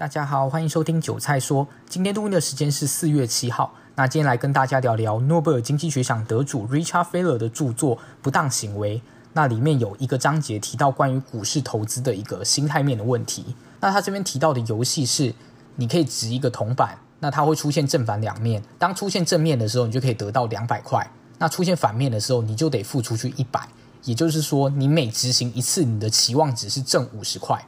大家好，欢迎收听韭菜说。今天录音的时间是四月七号。那今天来跟大家聊聊诺贝尔经济学奖得主 Richard Feller 的著作《不当行为》。那里面有一个章节提到关于股市投资的一个心态面的问题。那他这边提到的游戏是，你可以掷一个铜板，那它会出现正反两面。当出现正面的时候，你就可以得到两百块；那出现反面的时候，你就得付出去一百。也就是说，你每执行一次，你的期望值是正五十块。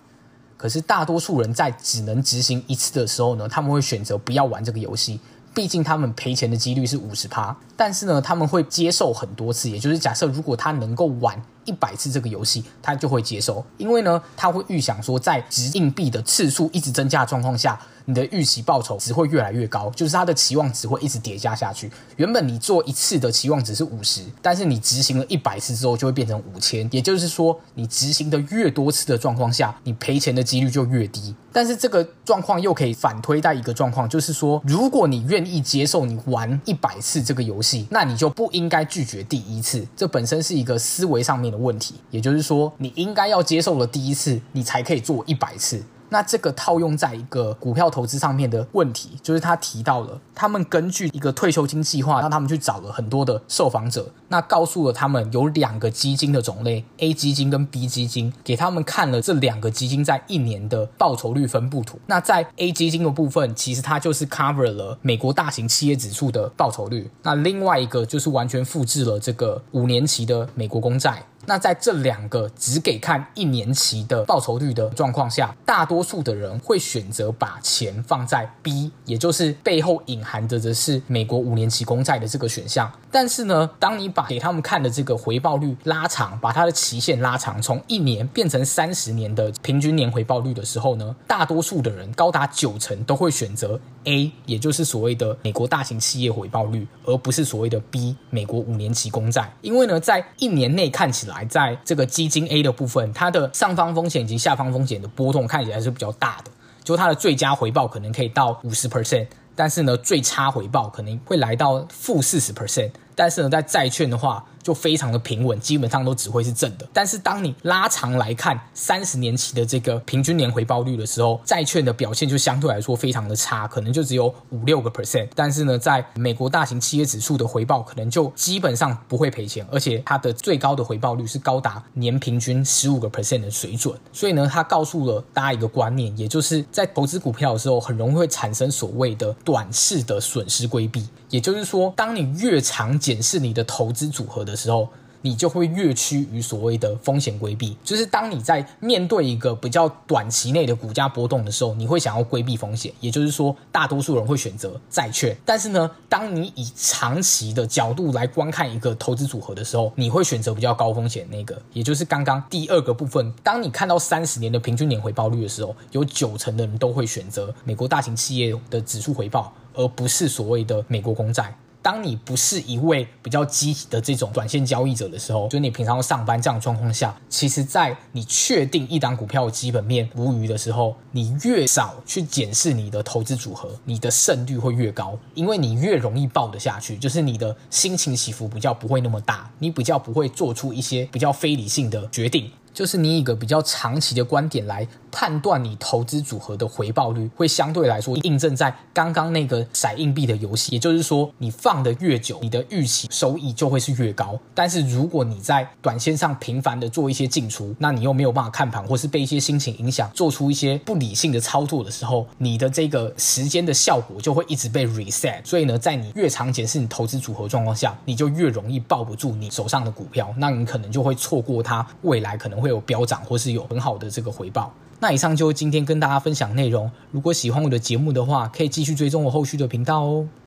可是大多数人在只能执行一次的时候呢，他们会选择不要玩这个游戏，毕竟他们赔钱的几率是五十趴。但是呢，他们会接受很多次，也就是假设如果他能够玩一百次这个游戏，他就会接受，因为呢，他会预想说，在掷硬币的次数一直增加的状况下。你的预期报酬只会越来越高，就是它的期望值会一直叠加下去。原本你做一次的期望值是五十，但是你执行了一百次之后就会变成五千。也就是说，你执行的越多次的状况下，你赔钱的几率就越低。但是这个状况又可以反推到一个状况，就是说，如果你愿意接受你玩一百次这个游戏，那你就不应该拒绝第一次。这本身是一个思维上面的问题。也就是说，你应该要接受了第一次，你才可以做一百次。那这个套用在一个股票投资上面的问题，就是他提到了，他们根据一个退休金计划，让他们去找了很多的受访者，那告诉了他们有两个基金的种类，A 基金跟 B 基金，给他们看了这两个基金在一年的报酬率分布图。那在 A 基金的部分，其实它就是 cover 了美国大型企业指数的报酬率，那另外一个就是完全复制了这个五年期的美国公债。那在这两个只给看一年期的报酬率的状况下，大多数的人会选择把钱放在 B，也就是背后隐含着的是美国五年期公债的这个选项。但是呢，当你把给他们看的这个回报率拉长，把它的期限拉长，从一年变成三十年的平均年回报率的时候呢，大多数的人高达九成都会选择 A，也就是所谓的美国大型企业回报率，而不是所谓的 B，美国五年期公债。因为呢，在一年内看起来。在这个基金 A 的部分，它的上方风险以及下方风险的波动看起来是比较大的，就它的最佳回报可能可以到五十 percent，但是呢，最差回报可能会来到负四十 percent，但是呢，在债券的话。就非常的平稳，基本上都只会是正的。但是当你拉长来看三十年期的这个平均年回报率的时候，债券的表现就相对来说非常的差，可能就只有五六个 percent。但是呢，在美国大型企业指数的回报可能就基本上不会赔钱，而且它的最高的回报率是高达年平均十五个 percent 的水准。所以呢，它告诉了大家一个观念，也就是在投资股票的时候，很容易会产生所谓的短视的损失规避。也就是说，当你越长检视你的投资组合的的时候，你就会越趋于所谓的风险规避。就是当你在面对一个比较短期内的股价波动的时候，你会想要规避风险。也就是说，大多数人会选择债券。但是呢，当你以长期的角度来观看一个投资组合的时候，你会选择比较高风险那个。也就是刚刚第二个部分，当你看到三十年的平均年回报率的时候，有九成的人都会选择美国大型企业的指数回报。而不是所谓的美国公债。当你不是一位比较积极的这种短线交易者的时候，就你平常要上班这样的状况下，其实，在你确定一档股票基本面无虞的时候，你越少去检视你的投资组合，你的胜率会越高，因为你越容易抱得下去，就是你的心情起伏比较不会那么大，你比较不会做出一些比较非理性的决定。就是你以一个比较长期的观点来判断你投资组合的回报率，会相对来说印证在刚刚那个骰硬币的游戏。也就是说，你放得越久，你的预期收益就会是越高。但是如果你在短线上频繁的做一些进出，那你又没有办法看盘，或是被一些心情影响，做出一些不理性的操作的时候，你的这个时间的效果就会一直被 reset。所以呢，在你越常检视你投资组合状况下，你就越容易抱不住你手上的股票，那你可能就会错过它未来可能会有飙涨，或是有很好的这个回报。那以上就是今天跟大家分享内容。如果喜欢我的节目的话，可以继续追踪我后续的频道哦。